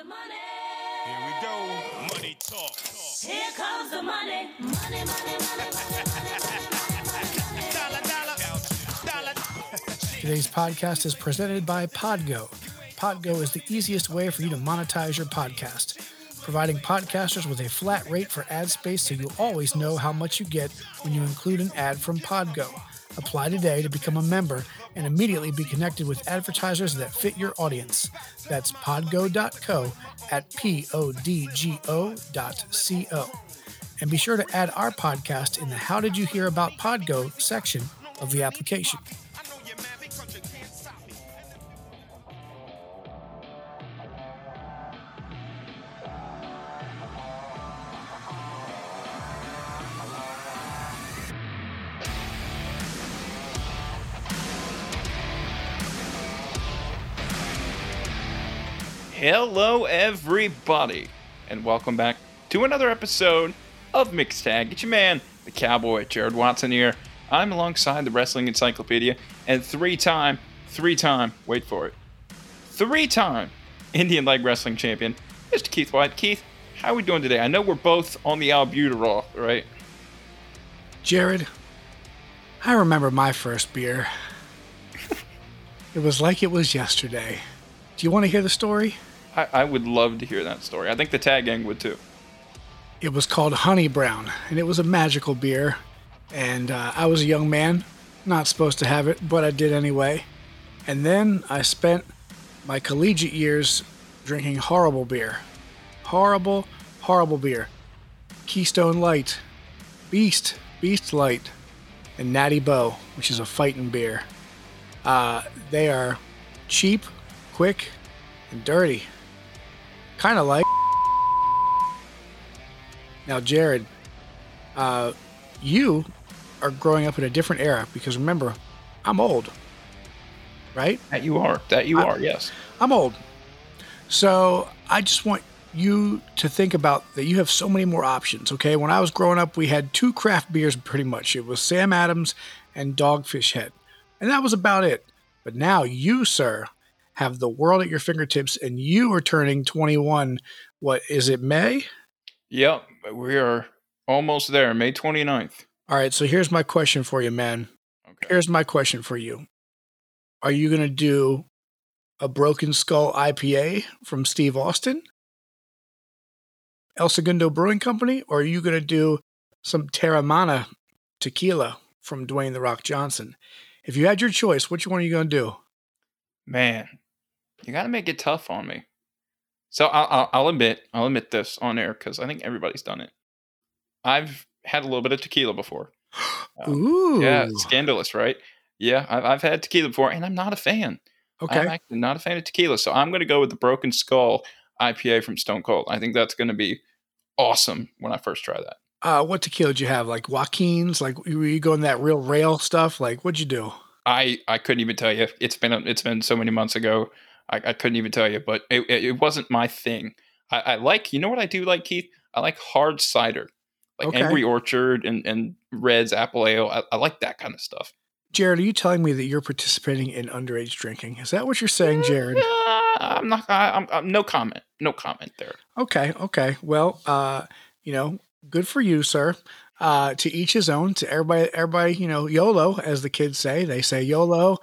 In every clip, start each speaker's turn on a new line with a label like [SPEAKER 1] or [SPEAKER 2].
[SPEAKER 1] the money.
[SPEAKER 2] Here we go. Money talk.
[SPEAKER 1] Here comes the money. Money, money, money, money, money, money.
[SPEAKER 2] Dollar, dollar. Dollar.
[SPEAKER 3] Today's podcast is presented by Podgo. Podgo is the easiest way for you to monetize your podcast, providing podcasters with a flat rate for ad space so you always know how much you get when you include an ad from Podgo. Apply today to become a member and immediately be connected with advertisers that fit your audience. That's podgo.co at P O D G O dot C O. And be sure to add our podcast in the How Did You Hear About Podgo section of the application.
[SPEAKER 4] Hello, everybody, and welcome back to another episode of Mixed Tag. It's your man, the Cowboy, Jared Watson here. I'm alongside the Wrestling Encyclopedia and three-time, three-time, wait for it, three-time Indian Leg Wrestling Champion, Mr. Keith White. Keith, how are we doing today? I know we're both on the albuterol, right?
[SPEAKER 3] Jared, I remember my first beer. it was like it was yesterday. Do you want to hear the story?
[SPEAKER 4] I, I would love to hear that story. I think the tag gang would too.
[SPEAKER 3] It was called Honey Brown, and it was a magical beer. And uh, I was a young man, not supposed to have it, but I did anyway. And then I spent my collegiate years drinking horrible beer. Horrible, horrible beer. Keystone Light, Beast, Beast Light, and Natty Boh, which is a fighting beer. Uh, they are cheap, quick, and dirty. Kind of like. Now, Jared, uh, you are growing up in a different era because remember, I'm old, right?
[SPEAKER 4] That you are. That you
[SPEAKER 3] I-
[SPEAKER 4] are. Yes.
[SPEAKER 3] I'm old. So I just want you to think about that you have so many more options, okay? When I was growing up, we had two craft beers pretty much. It was Sam Adams and Dogfish Head. And that was about it. But now you, sir, have the world at your fingertips and you are turning 21. What is it, May?
[SPEAKER 4] Yep. We are almost there. May 29th.
[SPEAKER 3] All right, so here's my question for you, man.
[SPEAKER 4] Okay.
[SPEAKER 3] Here's my question for you. Are you going to do a Broken Skull IPA from Steve Austin? El Segundo Brewing Company? Or are you going to do some Teremana tequila from Dwayne The Rock Johnson? If you had your choice, which one are you going to do?
[SPEAKER 4] Man, you got to make it tough on me. So I'll, I'll, I'll admit, I'll admit this on air because I think everybody's done it. I've had a little bit of tequila before. Um,
[SPEAKER 3] Ooh.
[SPEAKER 4] Yeah, scandalous, right? Yeah, I've, I've had tequila before, and I'm not a fan.
[SPEAKER 3] Okay, I'm
[SPEAKER 4] actually not a fan of tequila, so I'm going to go with the Broken Skull IPA from Stone Cold. I think that's going to be awesome when I first try that.
[SPEAKER 3] Uh, what tequila did you have? Like Joaquin's? Like, were you going that real rail stuff? Like, what'd you do?
[SPEAKER 4] I I couldn't even tell you. It's been it's been so many months ago. I, I couldn't even tell you, but it, it, wasn't my thing. I, I like you know what I do like Keith. I like hard cider, like
[SPEAKER 3] Okay.
[SPEAKER 4] Angry Orchard and and Red's Apple Ale. I, I like that kind of stuff.
[SPEAKER 3] Jared, are you telling me that you're participating in underage drinking? Is that what you're saying, Jared?
[SPEAKER 4] Uh, I'm not. I, I'm, I'm no comment. No comment there.
[SPEAKER 3] Okay, okay. Well, uh, you know, good for you, sir. Uh, to each his own. To everybody, everybody, you know, YOLO, as the kids say. They say YOLO.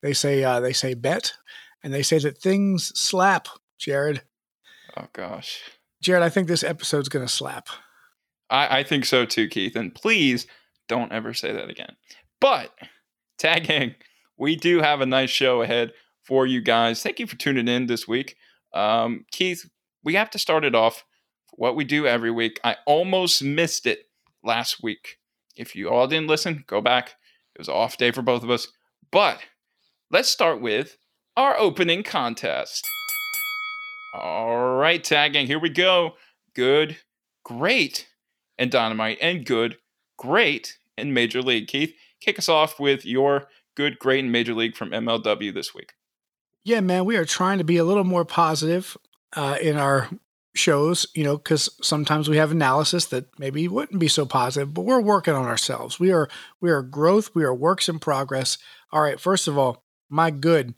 [SPEAKER 3] They say uh, they say bet, and they say that things slap. Jared,
[SPEAKER 4] Oh gosh.
[SPEAKER 3] Jared, I think this episode's gonna slap.
[SPEAKER 4] I, I think so too, Keith. And please don't ever say that again. But tagging, we do have a nice show ahead for you guys. Thank you for tuning in this week. Um, Keith, we have to start it off what we do every week. I almost missed it last week. If you all didn't listen, go back. It was an off day for both of us. But let's start with our opening contest. All right, tagging, here we go. Good, great, and dynamite, and good, great, and major league. Keith, kick us off with your good, great, and major league from MLW this week.
[SPEAKER 3] Yeah, man, we are trying to be a little more positive uh, in our shows, you know, because sometimes we have analysis that maybe wouldn't be so positive, but we're working on ourselves. We are we are growth. We are works in progress. All right, first of all, my good,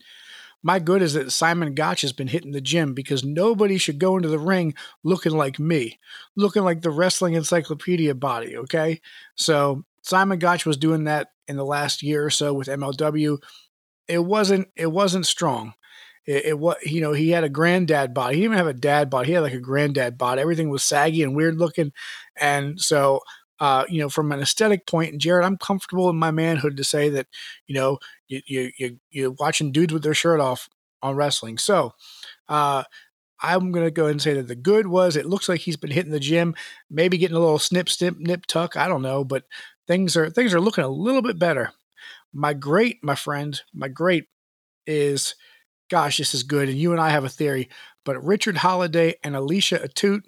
[SPEAKER 3] My good is that Simon Gotch has been hitting the gym because nobody should go into the ring looking like me, looking like the wrestling encyclopedia body. Okay. So Simon Gotch was doing that in the last year or so with MLW. It wasn't, it wasn't strong. It, it was, you know, he had a granddad body. He didn't even have a dad body. He had like a granddad body. Everything was saggy and weird looking. And so, uh, you know, from an aesthetic point, and Jared, I'm comfortable in my manhood to say that, you know, you you you you're watching dudes with their shirt off on wrestling. So, uh, I'm gonna go ahead and say that the good was it looks like he's been hitting the gym, maybe getting a little snip, snip, nip, tuck. I don't know, but things are things are looking a little bit better. My great, my friend, my great is, gosh, this is good. And you and I have a theory, but Richard Holiday and Alicia Atout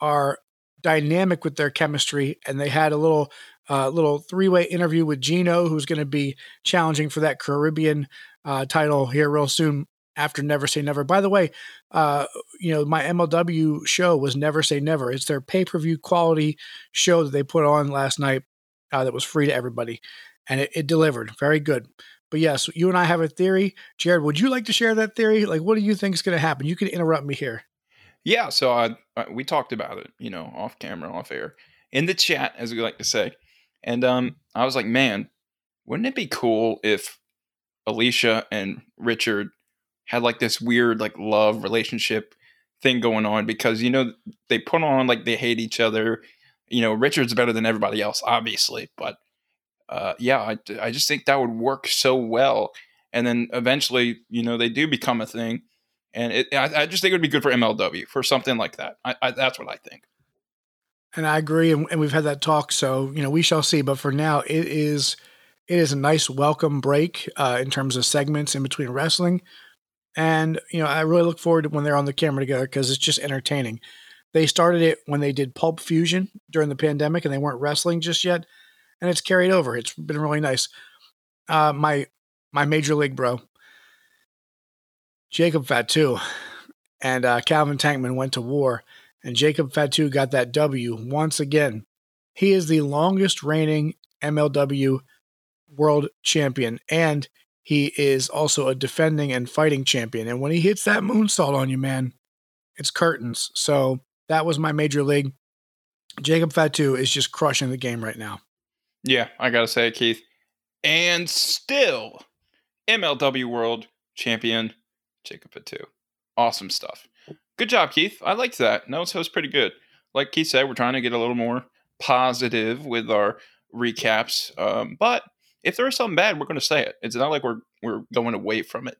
[SPEAKER 3] are dynamic with their chemistry, and they had a little uh, little three way interview with Gino, who's going to be challenging for that Caribbean uh, title here real soon after Never Say Never. By the way, uh, you know my MLW show was Never Say Never. It's their pay per view quality show that they put on last night uh, that was free to everybody, and it, it delivered. Very good. But yes, you and I have a theory. Jared, would you like to share that theory? Like, what do you think is going to happen? You can interrupt me here.
[SPEAKER 4] Yeah, so I, I we talked about it, you know, off camera, off air, in the chat, as we like to say, and um, I was like, man, wouldn't it be cool if Alicia and Richard had like this weird like love relationship thing going on because you know they put on like they hate each other. You know, Richard's better than everybody else, obviously, but uh, yeah, I, I just think that would work so well. And then eventually, you know, they do become a thing and it, I, I, just think it would be good for MLW for something like that. I, I, that's what I think.
[SPEAKER 3] And I agree, and, and, we've had that talk. So you know, we shall see. But for now, it is it is a nice welcome break uh, in terms of segments in between wrestling, and you know, I really look forward to when they're on the camera together because it's just entertaining. They started it when they did Pulp Fusion during the pandemic, and they weren't wrestling just yet, and it's carried over. It's been really nice. Uh, my my major league bro, Jacob Fatu and uh, Calvin Tankman went to war, and Jacob Fatu got that W once again. He is the longest reigning MLW world champion, and he is also a defending and fighting champion. And when he hits that moonsault on you, man, it's curtains. So that was my major league. Jacob Fatu is just crushing the game right now.
[SPEAKER 4] Yeah, I gotta say, it, Keith. And still, MLW World Champion Jacob Fatu. Awesome stuff. Good job, Keith. I liked that. No, so it's pretty good. Like Keith said, we're trying to get a little more positive with our recaps. Um, but if there is something bad, we're going to say it. It's not like we're we're going away from it.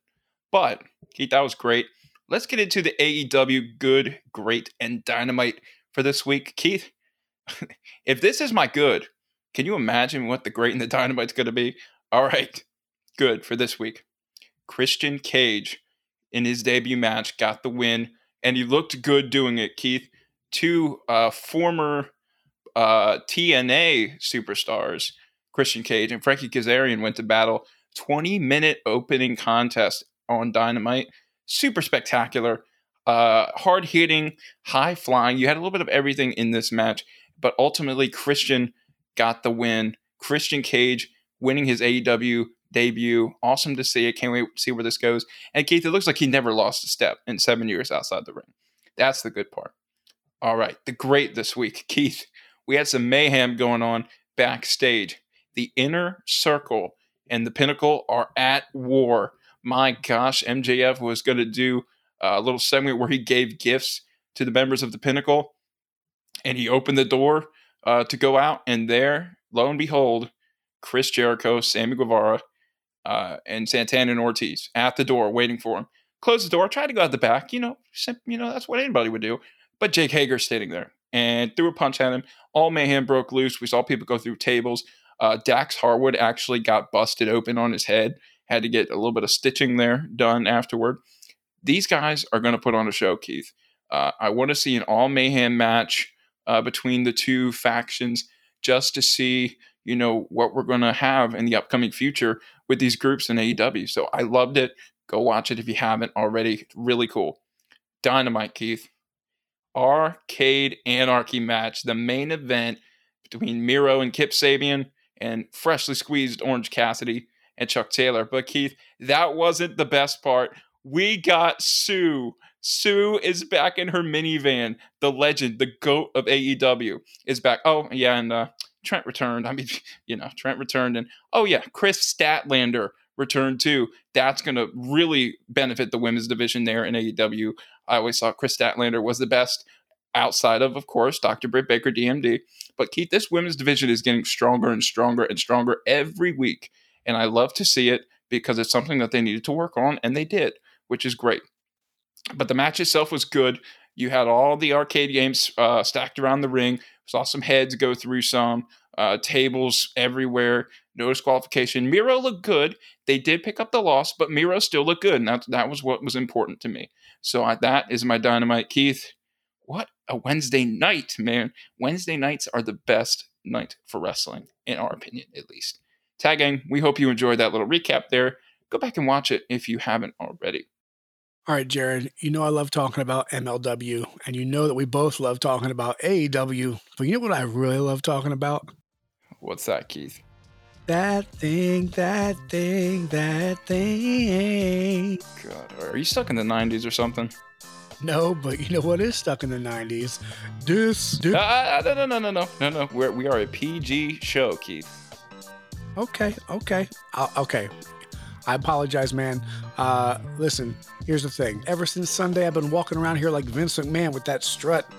[SPEAKER 4] But Keith, that was great. Let's get into the AEW good, great, and dynamite for this week. Keith, if this is my good, can you imagine what the great and the dynamite's going to be? All right, good for this week. Christian Cage in his debut match, got the win, and he looked good doing it. Keith, two uh, former uh, TNA superstars, Christian Cage and Frankie Kazarian, went to battle. 20 minute opening contest on Dynamite. Super spectacular. Uh, hard hitting, high flying. You had a little bit of everything in this match, but ultimately, Christian got the win. Christian Cage winning his AEW debut. Awesome to see it. Can't wait to see where this goes. And Keith, it looks like he never lost a step in seven years outside the ring. That's the good part. All right, the great this week, Keith. We had some mayhem going on backstage. The inner circle and the pinnacle are at war. My gosh, MJF was going to do a little segment where he gave gifts to the members of the pinnacle and he opened the door uh, to go out. And there, lo and behold, Chris Jericho, Sammy Guevara, uh, and Santana and Ortiz at the door waiting for him. Close the door, try to go out the back. You know, you know that's what anybody would do. But Jake Hager standing there and threw a punch at him. All mayhem broke loose. We saw people go through tables. Uh, Dax Harwood actually got busted open on his head. Had to get a little bit of stitching there done afterward. These guys are going to put on a show, Keith. Uh, I want to see an all mayhem match uh, between the two factions just to see you know what we're going to have in the upcoming future with these groups in AEW. So I loved it. Go watch it if you haven't already. Really cool. Dynamite, Keith. Arcade Anarchy match, the main event between Miro and Kip Sabian and freshly squeezed Orange Cassidy and Chuck Taylor. But Keith, that wasn't the best part. We got Sue. Sue is back in her minivan. The legend, the goat of AEW, is back. Oh yeah, and uh, Trent returned. I mean, you know, Trent returned, and oh yeah, Kris Statlander returned too. That's going to really benefit the women's division there in AEW. I always thought Kris Statlander was the best outside of, of course, Dr. Britt Baker, DMD. But Keith, this women's division is getting stronger and stronger and stronger every week. And I love to see it because it's something that they needed to work on, and they did, which is great. But the match itself was good. You had all the arcade games uh, stacked around the ring. Saw some heads go through some uh, tables everywhere. No disqualification. Miro looked good. They did pick up the loss, but Miro still looked good, and that that was what was important to me. So I, that is my dynamite, Keith. What a Wednesday night, man! Wednesday nights are the best night for wrestling, in our opinion, at least. Tagging. We hope you enjoyed that little recap there. Go back and watch it if you haven't already.
[SPEAKER 3] All right, Jared, you know I love talking about MLW, and you know that we both love talking about AEW. But you know what I really love talking about?
[SPEAKER 4] What's that, Keith?
[SPEAKER 3] That thing, that thing, that thing.
[SPEAKER 4] God, are you stuck in the '90s or something?
[SPEAKER 3] No, but you know what is stuck in the 90s? This, this.
[SPEAKER 4] Ah, no, no, no, no, no, no, no. We're, we are a PG show, Keith.
[SPEAKER 3] Okay, okay, uh, okay. I apologize, man. Uh, listen, here's the thing. Ever since Sunday, I've been walking around here like Vince McMahon with that strut.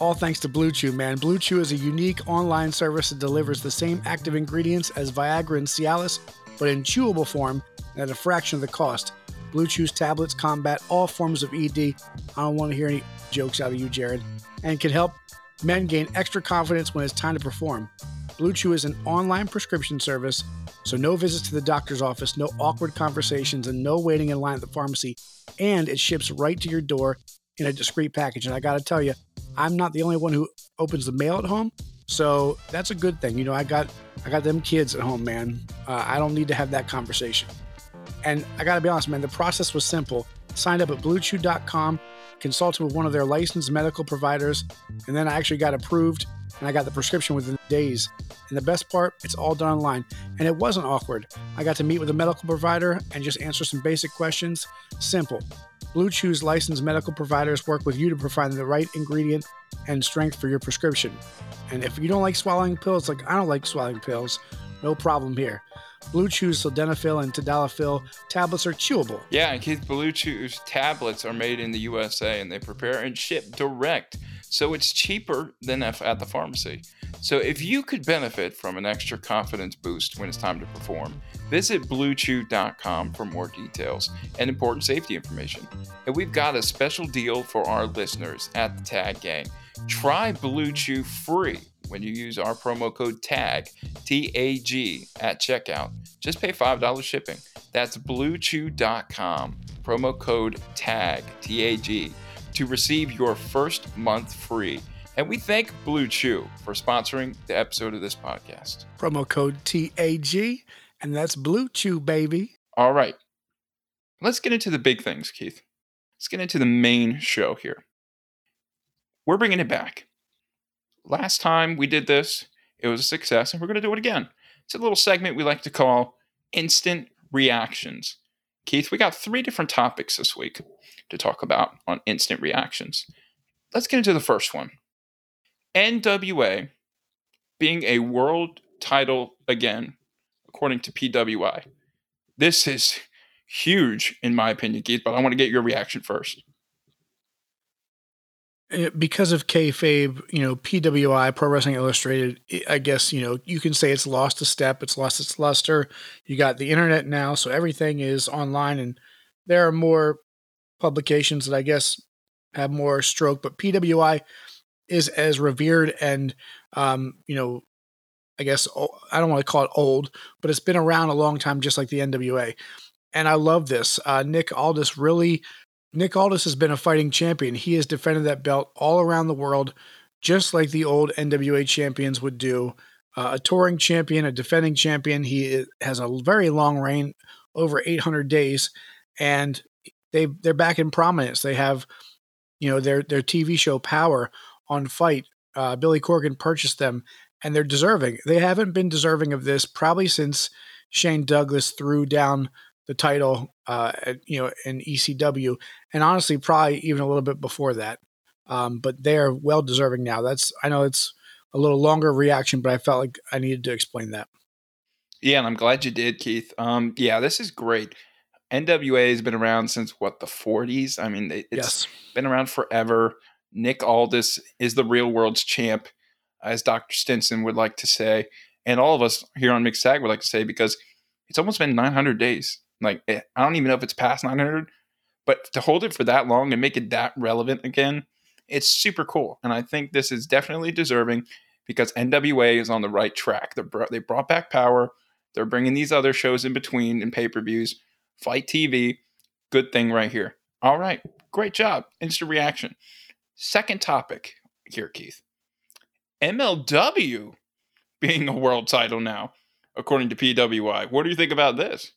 [SPEAKER 3] All thanks to Blue Chew, man. Blue Chew is a unique online service that delivers the same active ingredients as Viagra and Cialis, but in chewable form and at a fraction of the cost. Blue Chew's tablets combat all forms of ED. I don't want to hear any jokes out of you, Jared. And can help men gain extra confidence when it's time to perform. Blue Chew is an online prescription service, so no visits to the doctor's office, no awkward conversations, and no waiting in line at the pharmacy. And it ships right to your door in a discreet package. And I got to tell you, I'm not the only one who opens the mail at home, so that's a good thing. You know, I got I got them kids at home, man. Uh, I don't need to have that conversation. And I got to be honest, man, the process was simple. Signed up at BlueChew.com, consulted with one of their licensed medical providers, and then I actually got approved and I got the prescription within days. And the best part, it's all done online. And it wasn't awkward. I got to meet with a medical provider and just answer some basic questions. Simple. Blue Chew's licensed medical providers work with you to provide the right ingredient and strength for your prescription. And if you don't like swallowing pills, like I don't like swallowing pills, no problem here. Blue Chew's sildenafil and tadalafil tablets are chewable.
[SPEAKER 4] Yeah, and Keith Blue Chew's tablets are made in the USA and they prepare and ship direct. So it's cheaper than at the pharmacy. So if you could benefit from an extra confidence boost when it's time to perform, visit bluechew.com for more details and important safety information. And we've got a special deal for our listeners at the Tag Gang. Try Blue Chew free when you use our promo code TAG, T A G, at checkout. Just pay $5 shipping. That's bluechew.com, promo code TAG, T A G, to receive your first month free. And we thank Blue Chew for sponsoring the episode of this podcast.
[SPEAKER 3] Promo code TAG, and that's Blue Chew, baby.
[SPEAKER 4] All right. Let's get into the big things, Keith. Let's get into the main show here. We're bringing it back. Last time we did this, it was a success, and we're going to do it again. It's a little segment we like to call Instant Reactions. Keith, we got three different topics this week to talk about on instant reactions. Let's get into the first one NWA being a world title again, according to PWI. This is huge, in my opinion, Keith, but I want to get your reaction first.
[SPEAKER 3] Uh, Because of kayfabe, you know, PWI, Pro Wrestling Illustrated, I guess, you know, you can say it's lost a step, it's lost its luster. You got the internet now, so everything is online, and there are more publications that I guess have more stroke, but PWI is as revered and, um, you know, I guess I don't want to call it old, but it's been around a long time, just like the NWA. And I love this. Uh, Nick Aldis really, Nick Aldis has been a fighting champion. He has defended that belt all around the world, just like the old NWA champions would do. Uh, a touring champion, a defending champion. He has a very long reign, over 800 days, and they they're back in prominence. They have, you know, their their TV show Power on FITE. Uh, Billy Corgan purchased them, and they're deserving. They haven't been deserving of this probably since Shane Douglas threw down the title, uh, at, you know, in ECW, and honestly, probably even a little bit before that. Um, but they're well deserving now. That's I know it's a little longer reaction, but I felt like I needed to explain that.
[SPEAKER 4] Yeah, and I'm glad you did, Keith. Um, yeah, this is great. NWA has been around since what the 40s. I mean, it- it's
[SPEAKER 3] yes,
[SPEAKER 4] been around forever. Nick Aldis is the real world's champ, as Dr. Stinson would like to say, and all of us here on Mixed Tag would like to say because it's almost been 900 days. Like eh, I don't even know if it's past 900, but to hold it for that long and make it that relevant again, it's super cool. And I think this is definitely deserving because NWA is on the right track. They brought, they brought back power. They're bringing these other shows in between and pay per views. FITE TV, good thing right here. All right, great job. Instant reaction. Second topic here, Keith. MLW being a world title now, according to PWI. What do you think about this?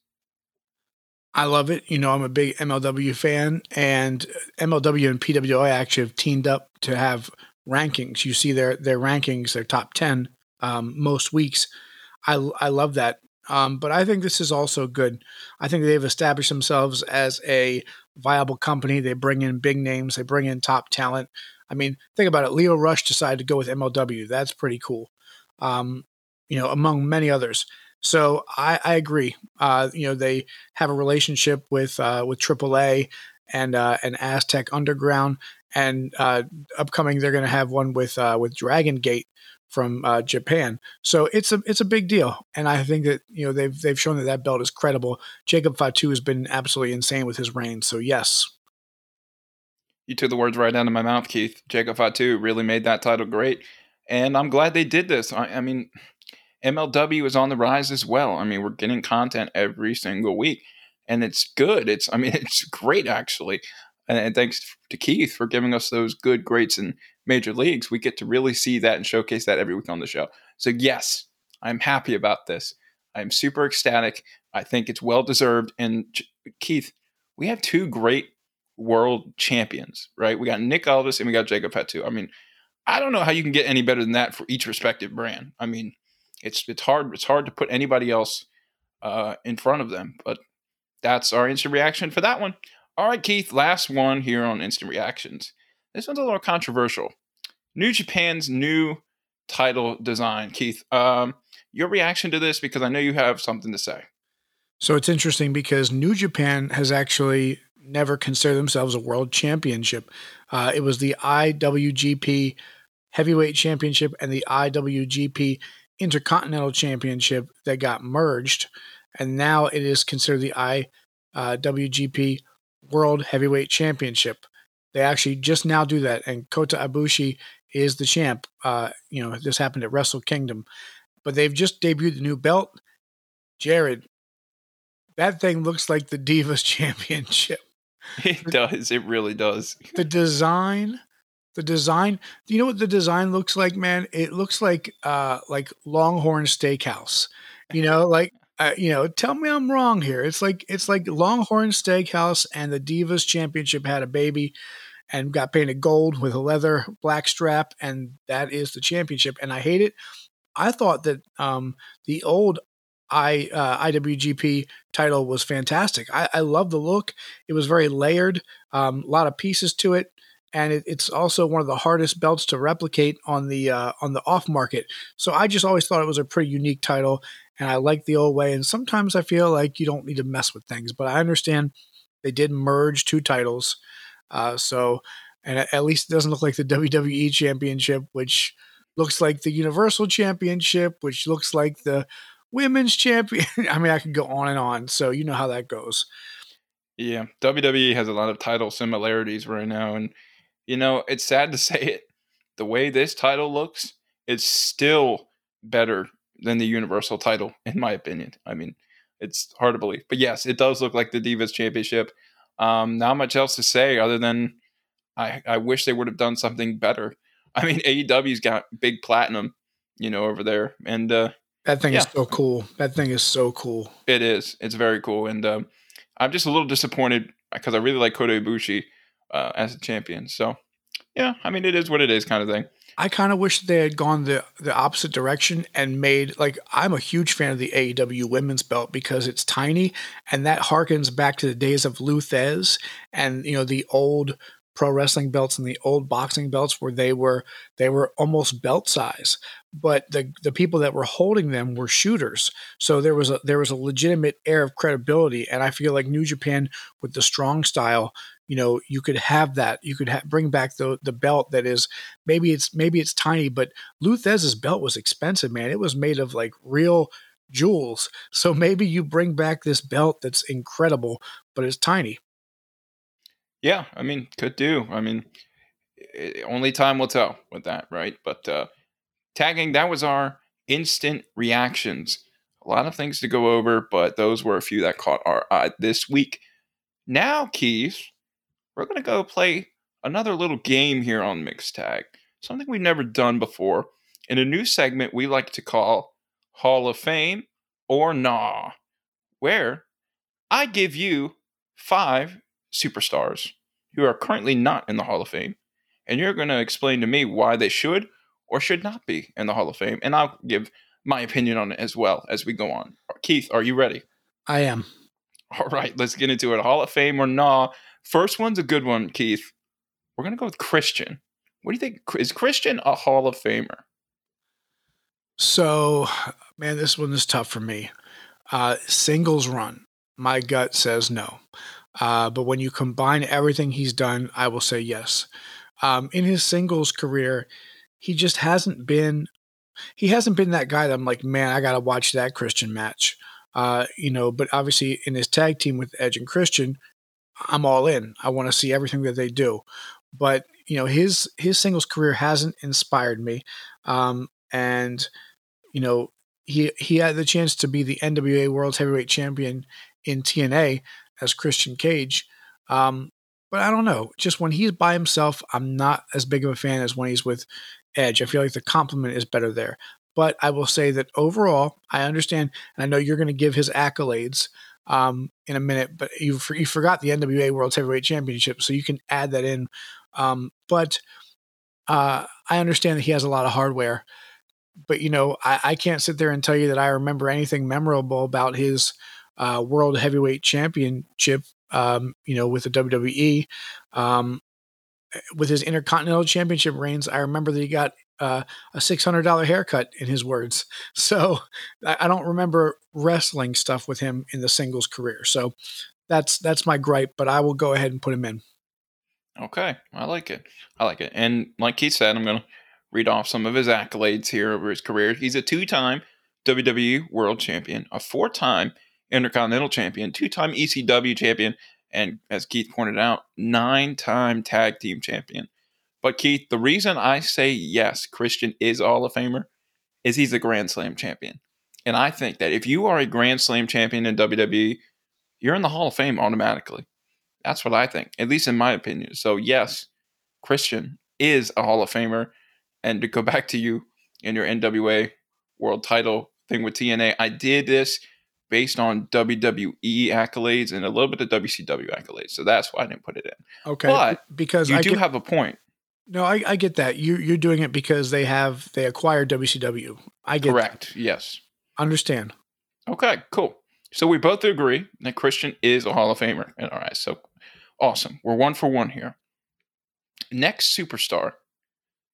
[SPEAKER 3] I love it. You know, I'm a big MLW fan, and MLW and PWI actually have teamed up to have rankings. You see their their rankings, their top ten um, most weeks. I I love that. Um, but I think this is also good. I think they've established themselves as a viable company. They bring in big names. They bring in top talent. I mean, think about it. Lio Rush decided to go with MLW. That's pretty cool. Um, you know, among many others. So I, I agree. Uh, you know, they have a relationship with uh, with AAA and uh, and Aztec Underground, and uh, upcoming they're going to have one with uh, with Dragon Gate from uh, Japan. So it's a it's a big deal, and I think that you know they've they've shown that that belt is credible. Jacob Fatu has been absolutely insane with his reign. So yes,
[SPEAKER 4] You took the words right out of my mouth, Keith. Jacob Fatu really made that title great. And I'm glad they did this. I, I mean, MLW is on the rise as well. I mean, we're getting content every single week, and it's good. It's, I mean, it's great actually. And, and thanks to Keith for giving us those good greats in major leagues. We get to really see that and showcase that every week on the show. So yes, I'm happy about this. I'm super ecstatic. I think it's well deserved. And Keith, we have two great world champions, right? We got Nick Aldis and we got Jacob Fatu. I mean, I don't know how you can get any better than that for each respective brand. I mean, it's it's hard it's hard to put anybody else uh, in front of them. But that's our instant reaction for that one. All right, Keith, last one here on instant reactions. This one's a little controversial. New Japan's new title design, Keith. Um, your reaction to this because I know you have something to say.
[SPEAKER 3] So it's interesting because New Japan has actually never considered themselves a world championship. Uh, it was the IWGP Heavyweight Championship and the IWGP Intercontinental Championship that got merged, and now it is considered the IWGP World Heavyweight Championship. They actually just now do that, and Kota Ibushi is the champ. Uh, you know, this happened at Wrestle Kingdom, but they've just debuted the new belt. Jared, that thing looks like the Divas Championship.
[SPEAKER 4] It does. It really does.
[SPEAKER 3] The design, the design. Do you know what the design looks like, man? It looks like uh like Longhorn Steakhouse. You know, like uh, you know, tell me I'm wrong here. It's like it's like Longhorn Steakhouse and the Divas Championship had a baby and got painted gold with a leather black strap, and that is the championship. And I hate it. I thought that um, the old I uh, IWGP title was fantastic. I, I love the look. It was very layered, um, a lot of pieces to it, and it, it's also one of the hardest belts to replicate on the uh, on the off market. So I just always thought it was a pretty unique title, and I like the old way. And sometimes I feel like you don't need to mess with things, but I understand they did merge two titles, uh, so and at- least it doesn't look like the WWE Championship, which looks like the Universal Championship, which looks like the women's champion. I mean, I could go on and on. So you know how that goes.
[SPEAKER 4] Yeah, WWE has a lot of title similarities right now, and you know it's sad to say it. The way this title looks, it's still better than the Universal title, in my opinion. I mean, it's hard to believe, but yes, it does look like the Divas Championship. Um, not much else to say other than I, I wish they would have done something better. I mean, AEW's got big platinum, you know, over there, and uh,
[SPEAKER 3] That thing is so cool. That thing is so cool.
[SPEAKER 4] It is. It's very cool, and um, I'm just a little disappointed because I really like Kota Ibushi uh, as a champion. So, yeah, I mean, it is what it is, kind of thing.
[SPEAKER 3] I kind of wish they had gone the the opposite direction and made like I'm a huge fan of the AEW women's belt because it's tiny and that harkens back to the days of Lou Thesz and you know the old pro wrestling belts and the old boxing belts where they were they were almost belt size but the the people that were holding them were shooters so there was a there was a legitimate air of credibility and i feel like new japan with the strong style you know you could have that you could ha- bring back the the belt that is maybe it's maybe it's tiny but Lou Thesz's belt was expensive man it was made of like real jewels so maybe you bring back this belt that's incredible but it's tiny
[SPEAKER 4] Yeah, I mean, could do. I mean, i- only time will tell with that, right? But uh, tagging, that was our instant reactions. A lot of things to go over, but those were a few that caught our eye this week. Now, Keith, we're going to go play another little game here on Mixed Tag, something we've never done before. In a new segment we like to call Hall of Fame or Nah, where I give you five superstars who are currently not in the Hall of Fame, and you're going to explain to me why they should or should not be in the Hall of Fame, and I'll give my opinion on it as well as we go on. Keith, are you ready?
[SPEAKER 3] i am
[SPEAKER 4] All right, let's get into it. Hall of Fame or nah? First one's a good one, Keith. We're to go with Christian. What do you think? Is Christian a Hall of Famer?
[SPEAKER 3] So, man, this one is tough for me. Uh, singles run, my gut says no. Uh, but when you combine everything he's done, I will say yes. Um, in his singles career, he just hasn't been. He hasn't been that guy that I'm like, man, I gotta watch that Christian match. Uh, you know, but obviously in his tag team with Edge and Christian, I'm all in. I want to see everything that they do. But you know, his his singles career hasn't inspired me. Um, and you know, he he had the chance to be the NWA World Heavyweight Champion in TNA as Christian Cage. Um, but I don't know. Just when he's by himself, I'm not as big of a fan as when he's with Edge. I feel like the compliment is better there. But I will say that overall, I understand, and I know you're going to give his accolades um, in a minute. But you you forgot the NWA World Heavyweight Championship, so you can add that in. Um, but uh, I understand that he has a lot of hardware but you know, I, I can't sit there and tell you that I remember anything memorable about his uh, world heavyweight championship. Um, you know, with the WWE, um, with his intercontinental championship reigns, I remember that he got uh, a six hundred dollar haircut. In his words, so I, I don't remember wrestling stuff with him in the singles career. So that's that's my gripe. But I will go ahead and put him in.
[SPEAKER 4] Okay, I like it. I like it. And like Keith said, I'm going to read off some of his accolades here over his career. He's a two time WWE World Champion, a four time Intercontinental Champion, two time ECW Champion, and as Keith pointed out, nine time Tag Team Champion. But Keith, the reason I say yes, Christian is a Hall of Famer is he's a Grand Slam champion. And I think that if you are a Grand Slam champion in WWE, you're in the Hall of Fame automatically. That's what I think, at least in my opinion. So, yes, Christian is a Hall of Famer. And to go back to you in your NWA world title thing with TNA, I did this based on WWE accolades and a little bit of WCW accolades. So that's why I didn't put it in.
[SPEAKER 3] Okay,
[SPEAKER 4] But
[SPEAKER 3] because
[SPEAKER 4] You
[SPEAKER 3] I
[SPEAKER 4] do
[SPEAKER 3] get,
[SPEAKER 4] have a point.
[SPEAKER 3] no, I, I get that you you're doing it because they have they acquired WCW. I get that.
[SPEAKER 4] Correct. Yes.
[SPEAKER 3] understand.
[SPEAKER 4] Okay, cool. So we both agree that Christian is a Hall of Famer in our eyes. So awesome. We're one for one here. Next superstar,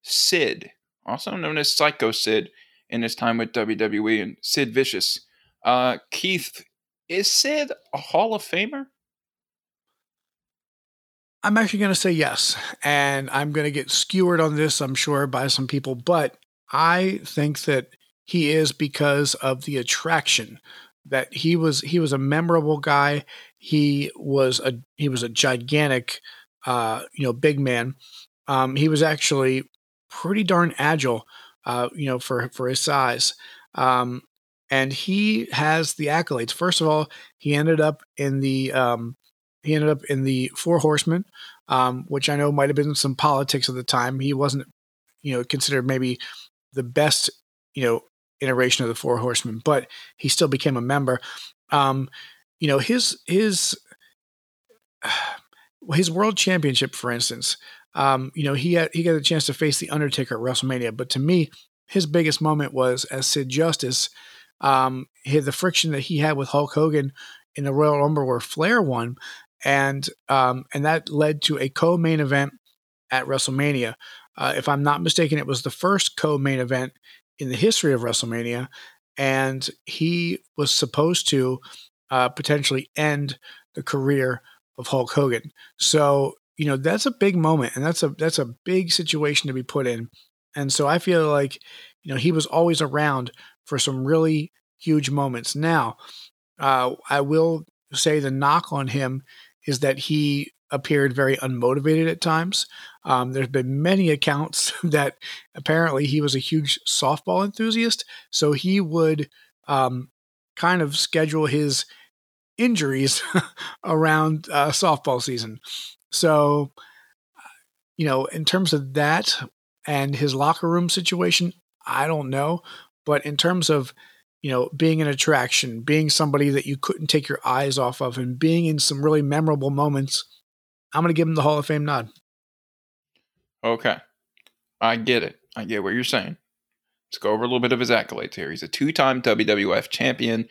[SPEAKER 4] Sid, also known as Psycho Sid in his time with WWE and Sid Vicious. Uh, Keith, is Sid a Hall of Famer?
[SPEAKER 3] I'm actually going to say yes. And I'm going to get skewered on this, I'm sure, by some people. But I think that he is because of the attraction that he was he was a memorable guy he was a he was a gigantic uh you know big man um he was actually pretty darn agile uh you know for for his size um and he has the accolades first of all he ended up in the um he ended up in the four horsemen um which i know might have been some politics at the time he wasn't you know considered maybe the best you know iteration of the four horsemen but he still became a member um you know his his his world championship for instance um, you know, he had he got a chance to face the Undertaker at WrestleMania, but to me, his biggest moment was as Sid Justice. Um, he, the friction that he had with Hulk Hogan in the Royal Rumble where Flair won, and um, and that led to a co-main event at WrestleMania. Uh, if I'm not mistaken, it was the first co-main event in the history of WrestleMania, and he was supposed to uh, potentially end the career of Hulk Hogan. So you know that's a big moment, and that's a that's a big situation to be put in. And so I feel like you know he was always around for some really huge moments. Now, uh, I will say the knock on him is that he appeared very unmotivated at times. Um, there's been many accounts that apparently he was a huge softball enthusiast, so he would um, kind of schedule his injuries around uh, softball season. So, you know, in terms of that and his locker room situation, I don't know. But in terms of, you know, being an attraction, being somebody that you couldn't take your eyes off of, and being in some really memorable moments, I'm going to give him the Hall of Fame nod.
[SPEAKER 4] Okay. I get it. I get what you're saying. Let's go over a little bit of his accolades here. He's a two time WWF champion,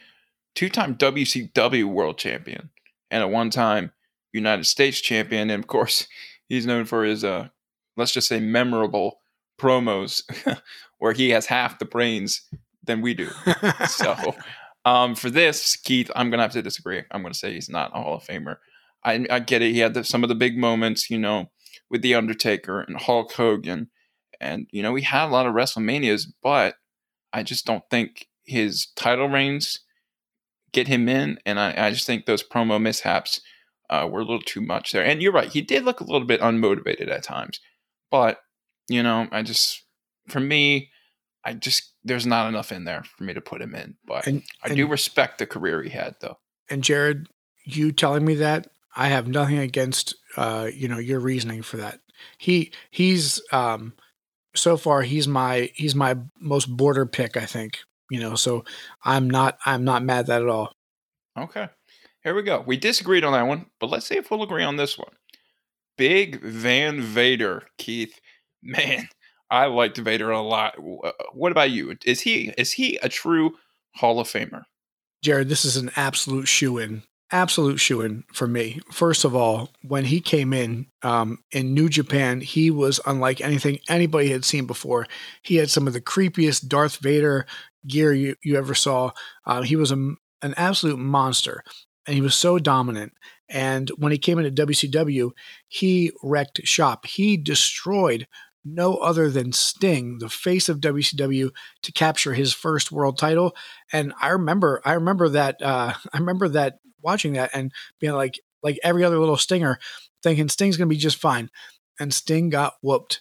[SPEAKER 4] two time WCW world champion, and a one time United States champion. And of course, he's known for his, uh, let's just say, memorable promos where he has half the brains than we do. so um, for this, Keith, I'm going to have to disagree. I'm going to say he's not a Hall of Famer. I, I get it. He had the, some of the big moments, you know, with The Undertaker and Hulk Hogan. And, you know, we had a lot of WrestleManias, but I just don't think his title reigns get him in. And I, I just think those promo mishaps uh, were a little too much there. And you're right. He did look a little bit unmotivated at times. But, you know, I just, for me, I just, there's not enough in there for me to put him in. But
[SPEAKER 3] And,
[SPEAKER 4] I
[SPEAKER 3] and-
[SPEAKER 4] do respect the career he had, though.
[SPEAKER 3] And Jared, you telling me that I have nothing against uh, you know your reasoning for that. He he's um, so far he's my he's my most border pick. I think you know. So I'm not I'm not mad at that at all.
[SPEAKER 4] Okay. Here we go. We disagreed on that one, but let's see if we'll agree on this one. Big Van Vader, Keith. Man, I liked Vader a lot. Uh, What about you? Is he is he a true Hall of Famer?
[SPEAKER 3] Jared, this is an absolute shoe in. Absolute shoe in for me. First of all, when he came in um, in New Japan, he was unlike anything anybody had seen before. He had some of the creepiest Darth Vader gear you, you ever saw. Uh, he was a, an absolute monster, and he was so dominant. And when he came into WCW, he wrecked shop. He destroyed no other than Sting, the face of WCW, to capture his first world title. And I remember, I remember that, uh, I remember that watching that and being like, like every other little Stinger, thinking Sting's gonna be just fine. And Sting got whooped.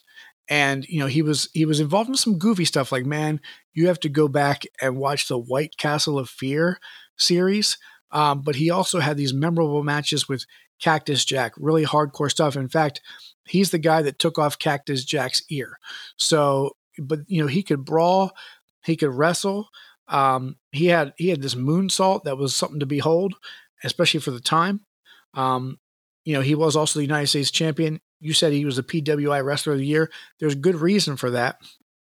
[SPEAKER 3] And you know he was he was involved in some goofy stuff. Like man, you have to go back and watch the White Castle of Fear series. Um, but he also had these memorable matches with Cactus Jack, really hardcore stuff. In fact, he's the guy that took off Cactus Jack's ear. So, but you know, he could brawl, he could wrestle. Um, he had he had this moonsault that was something to behold, especially for the time. Um, you know, he was also the United States champion. You said he was the PWI Wrestler of the Year. There's good reason for that,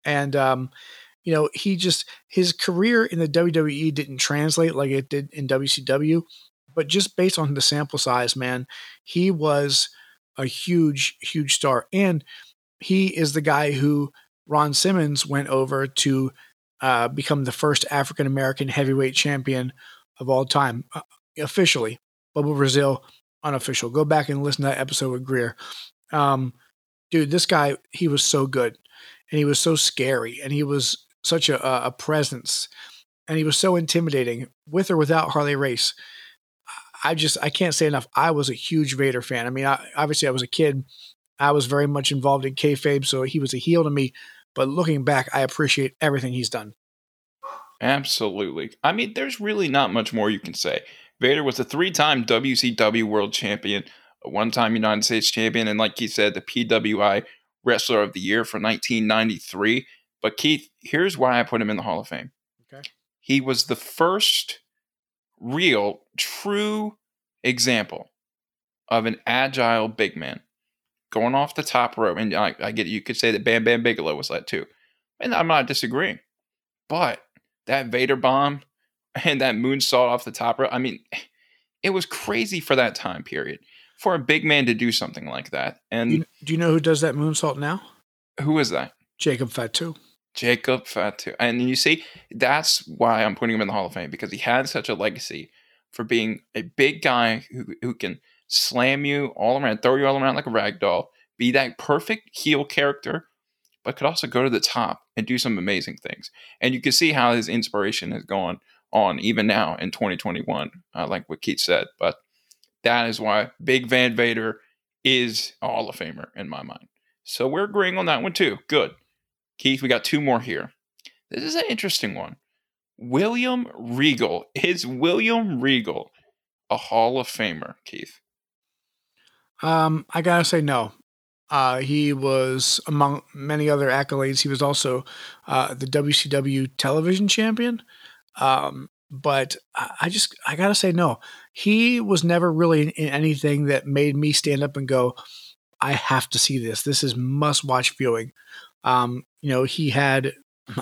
[SPEAKER 3] and um, you know, he just his career in the WWE didn't translate like it did in WCW, but just based on the sample size, man, he was a huge, huge star, and he is the guy who Ron Simmons went over to uh, become the first African American heavyweight champion of all time, uh, officially. Bobo Brazil, unofficial. Go back and listen to that episode with Greer. Um, dude, this guy, he was so good, and he was so scary, and he was such a, a presence, and he was so intimidating, with or without Harley Race. I just, I can't say enough. I was a huge Vader fan. I mean, I, obviously, I was a kid. I was very much involved in kayfabe, so he was a heel to me. But looking back, I appreciate everything he's done.
[SPEAKER 4] Absolutely. I mean, there's really not much more you can say. Vader was a three-time WCW World Champion, a one-time United States Champion, and like he said, the PWI Wrestler of the Year for 1993. But Keith, here's why I put him in the Hall of Fame.
[SPEAKER 3] Okay.
[SPEAKER 4] He was the first real, true example of an agile big man going off the top rope, and I, I get you could say that Bam Bam Bigelow was that too, and I'm not disagreeing, but that Vader bomb and that moonsault off the top rope, I mean, it was crazy for that time period for a big man to do something like that. And
[SPEAKER 3] You, do you know who does that moonsault now?
[SPEAKER 4] who is that?
[SPEAKER 3] Jacob Fatu.
[SPEAKER 4] Jacob Fatu. And you see, that's why I'm putting him in the Hall of Fame because he had such a legacy for being a big guy who, who can slam you all around, throw you all around like a rag doll, be that perfect heel character, but could also go to the top and do some amazing things. And you can see how his inspiration has gone on even now in 2021, uh, like what Keith said. But that is why Big Van Vader is a Hall of Famer in my mind. So we're agreeing on that one too. Good. Keith, we got two more here. This is an interesting one. William Regal. Is William Regal a Hall of Famer, Keith?
[SPEAKER 3] Um, I gotta say no. Uh, he was among many other accolades. He was also uh, the WCW television champion. Um, but I just I gotta say no. He was never really in, in anything that made me stand up and go, I have to see this. This is must watch viewing. Um, you know, he had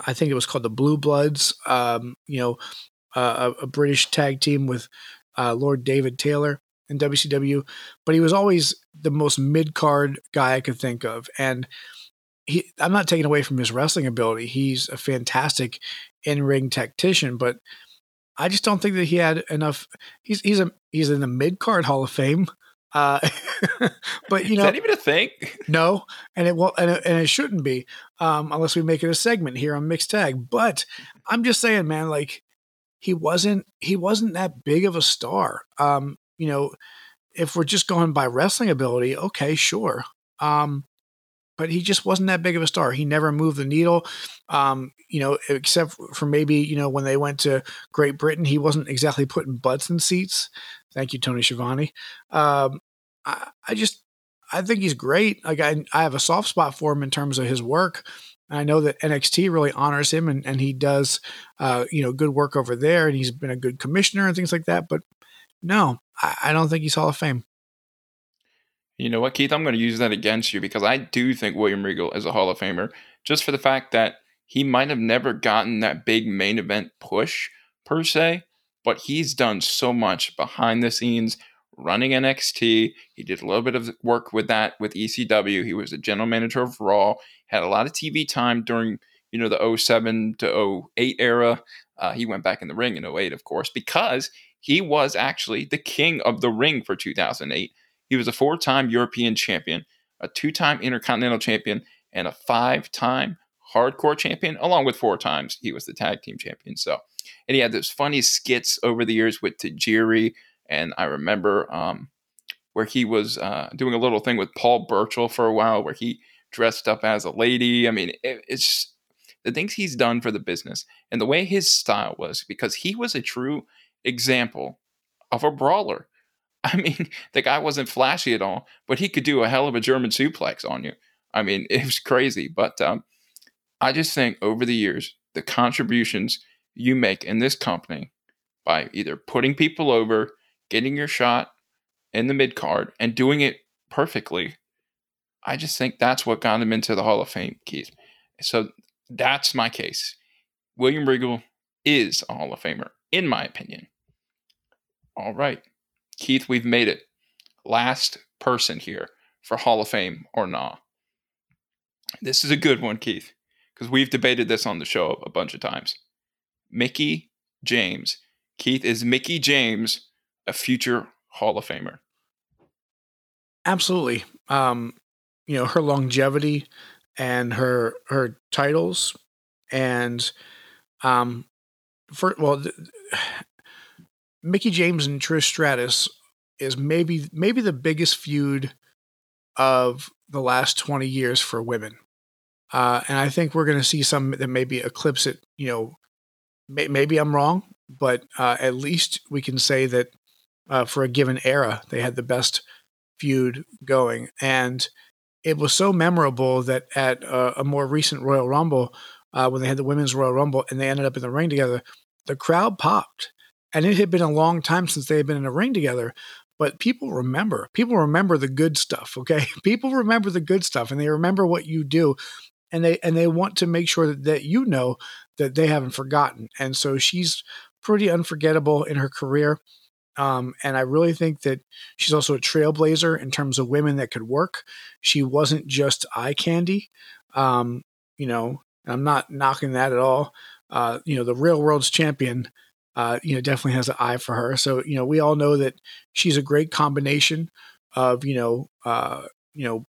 [SPEAKER 3] I think it was called the Blue Bloods. Um, you know, uh, a, a British tag team with uh, Lord David Taylor in WCW, but he was always the most mid card guy I could think of. And he, I'm not taking away from his wrestling ability. He's a fantastic in ring tactician, but I just don't think that he had enough. He's he's a he's in the mid card Hall of Fame. Uh, but you
[SPEAKER 4] is
[SPEAKER 3] know,
[SPEAKER 4] that even a thing?
[SPEAKER 3] no, and it will, and it, and it shouldn't be, um, unless we make it a segment here on Mixed Tag. But I'm just saying, man, like he wasn't he wasn't that big of a star. Um, you know, if we're just going by wrestling ability, okay, sure. Um, but he just wasn't that big of a star. He never moved the needle. Um, you know, except for maybe you know when they went to Great Britain, he wasn't exactly putting butts in seats. Thank you, Tony Schiavone. Um, I, I just I think he's great. Like I, I have a soft spot for him in terms of his work. And I know that NXT really honors him, and, and he does, uh, you know, good work over there, and he's been a good commissioner and things like that. But no, I, I don't think he's Hall of Fame.
[SPEAKER 4] You know what, Keith? I'm going to use that against you because I do think William Regal is a Hall of Famer just for the fact that he might have never gotten that big main event push per se, but he's done so much behind the scenes running NXT. He did a little bit of work with that with ECW. He was the general manager of Raw, had a lot of TV time during, you know, the 07 to 08 era. Uh, he went back in the ring in 08, of course, because he was actually the king of the ring for 2008. He was a four time European champion, a two time Intercontinental champion, and a five time hardcore champion, along with four times he was the tag team champion. So, and he had those funny skits over the years with Tajiri. And I remember um, where he was uh, doing a little thing with Paul Burchill for a while, where he dressed up as a lady. I mean, it, it's the things he's done for the business and the way his style was, because he was a true example of a brawler. I mean, the guy wasn't flashy at all, but he could do a hell of a German suplex on you. I mean, it was crazy. But um, I just think over the years, the contributions you make in this company by either putting people over, getting your shot in the mid card, and doing it perfectly, I just think that's what got him into the Hall of Fame, Keith. So that's my case. William Regal is a Hall of Famer, in my opinion. All right. Keith, we've made it. Last person here for Hall of Fame or nah. This is a good one, Keith, because we've debated this on the show a bunch of times. Mickie James. Keith, is Mickie James a future Hall of Famer?
[SPEAKER 3] Absolutely. Um, you know, her longevity and her her titles and um for well Mickie James and Trish Stratus is maybe maybe the biggest feud of the last 20 years for women. Uh, and I think we're going to see some that maybe eclipse it. You know, may, maybe I'm wrong, but uh, at least we can say that uh, for a given era, they had the best feud going. And it was so memorable that at uh, a more recent Royal Rumble, uh, when they had the Women's Royal Rumble and they ended up in the ring together, the crowd popped. And it had been a long time since they had been in a ring together. but people remember. People remember the good stuff. Okay, people remember the good stuff, and they remember what you do, and they and they want to make sure that, that you know that they haven't forgotten. And so she's pretty unforgettable in her career. Um, and I really think that she's also a trailblazer in terms of women that could work. She wasn't just eye candy. Um, you know, I'm not knocking that at all. Uh, you know, the real world's champion, uh, you know, definitely has an eye for her. So, you know, we all know that she's a great combination of, you know, uh, you know,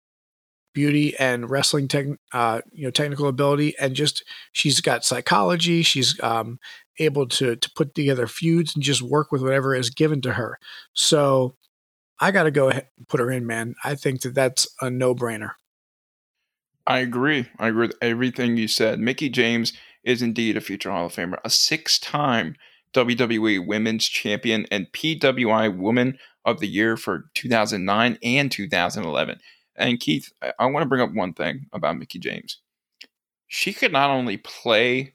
[SPEAKER 3] beauty and wrestling tech, uh, you know, technical ability, and just she's got psychology. She's um, able to to put together feuds and just work with whatever is given to her. So, I got to go ahead and put her in, man. I think that that's a no brainer.
[SPEAKER 4] I agree. I agree with everything you said. Mickie James is indeed a future Hall of Famer, a six time WWE Women's Champion and PWI Woman of the Year for 2009 and 2011. And Keith, I, I want to bring up one thing about Mickie James. She could not only play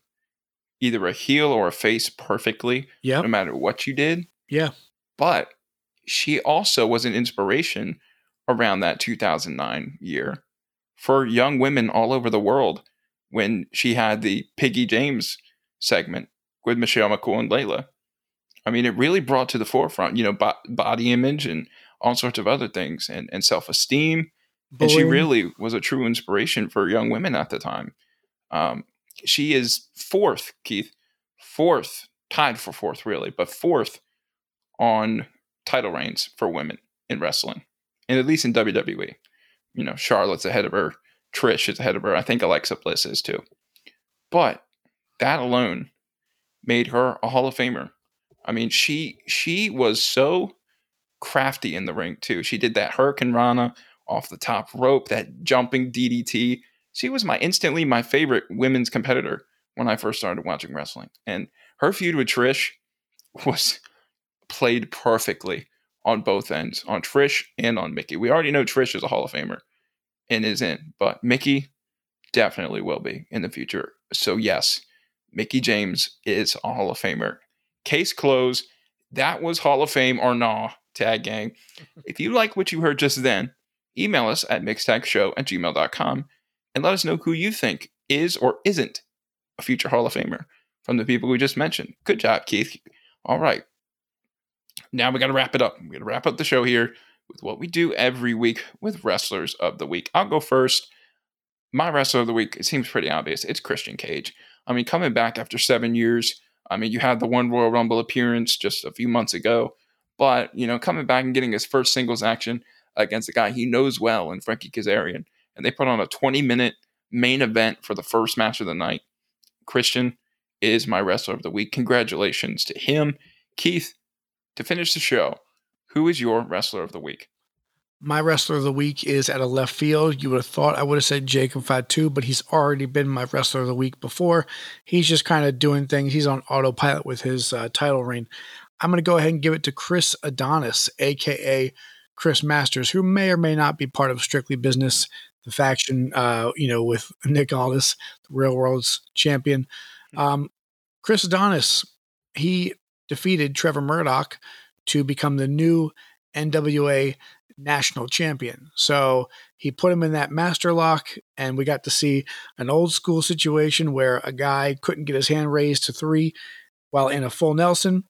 [SPEAKER 4] either a heel or a face perfectly,
[SPEAKER 3] Yeah,
[SPEAKER 4] no matter what you did,
[SPEAKER 3] yeah,
[SPEAKER 4] but she also was an inspiration around that 2009 year for young women all over the world when she had the Piggy James segment with Michelle McCool and Layla. I mean, it really brought to the forefront, you know, bo- body image and all sorts of other things and, and self esteem. And she really was a true inspiration for young women at the time. Um, she is fourth, Keith, fourth, tied for fourth, really, but fourth on title reigns for women in wrestling, and at least in WWE. You know, Charlotte's ahead of her, Trish is ahead of her. I think Alexa Bliss is too. But that alone made her a Hall of Famer. I mean, she she was so crafty in the ring too. She did that Hurricanrana off the top rope, that jumping DDT. She was my instantly my favorite women's competitor when I first started watching wrestling. And her feud with Trish was played perfectly on both ends, on Trish and on Mickie. We already know Trish is a Hall of Famer and is in, but Mickie definitely will be in the future. So yes, Mickie James is a Hall of Famer. Case closed. That was Hall of Fame or nah, tag gang. If you like what you heard just then, email us at mixtagshow at gmail.com and let us know who you think is or isn't a future Hall of Famer from the people we just mentioned. Good job, Keith. All right. Now we got to wrap it up. We got to wrap up the show here with what we do every week with Wrestlers of the Week. I'll go first. My Wrestler of the Week, it seems pretty obvious. It's Christian Cage. I mean, coming back after seven years, I mean, you had the one Royal Rumble appearance just a few months ago, but, you know, coming back and getting his first singles action against a guy he knows well in Frankie Kazarian. And they put on a 20 minute main event for the first match of the night. Christian is my Wrestler of the Week. Congratulations to him. Keith, to finish the show, who is your Wrestler of the Week?
[SPEAKER 3] My wrestler of the week is at a left field. You would have thought I would have said Jacob Fatu, but he's already been my wrestler of the week before. He's just kind of doing things. He's on autopilot with his uh, title reign. I'm going to go ahead and give it to Chris Adonis, aka Chris Masters, who may or may not be part of Strictly Business, the faction, uh, you know, with Nick Aldis, the real world's champion. Um, Chris Adonis, he defeated Trevor Murdoch to become the new NWA national champion. So he put him in that master lock, and we got to see an old school situation where a guy couldn't get his hand raised to three while in a full Nelson.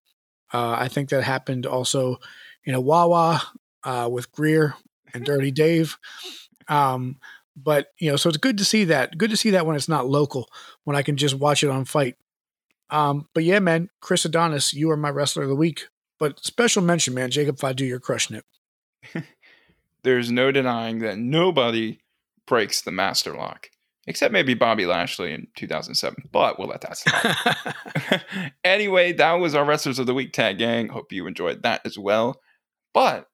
[SPEAKER 3] Uh, I think that happened also in a Wawa uh, with Greer and Dirty Dave. Um, but you know, so it's good to see that. Good to see that when it's not local, when I can just watch it on FITE. Um, but yeah, man, Chris Adonis, you are my wrestler of the week. But special mention, man, Jacob Fatu, you're crushing it.
[SPEAKER 4] There's no denying that nobody breaks the master lock, except maybe Bobby Lashley in 2007. But we'll let that slide. anyway, that was our Wrestlers of the Week tag gang. Hope you enjoyed that as well. But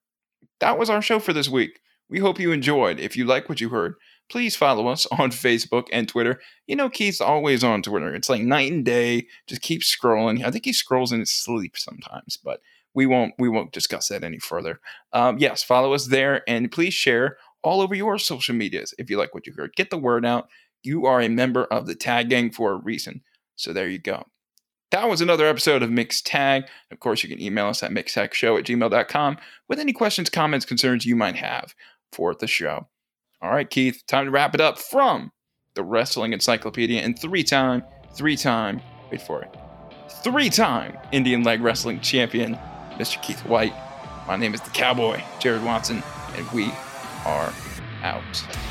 [SPEAKER 4] that was our show for this week. We hope you enjoyed. If you like what you heard, please follow us on Facebook and Twitter. You know, Keith's always on Twitter. It's like night and day. Just keep scrolling. I think he scrolls in his sleep sometimes, but we won't we won't discuss that any further. Um, yes, follow us there and please share all over your social medias if you like what you heard. Get the word out. You are a member of the Tag Gang for a reason. So there you go. That was another episode of Mixed Tag. Of course, you can email us at mixtagshow at gmail.com with any questions, comments, concerns you might have for the show. All right, Keith, time to wrap it up from the Wrestling Encyclopedia and three time, three time, wait for it, three time Indian leg wrestling champion, Mr. Keith White. My name is the Cowboy, Jared Watson, and we are out.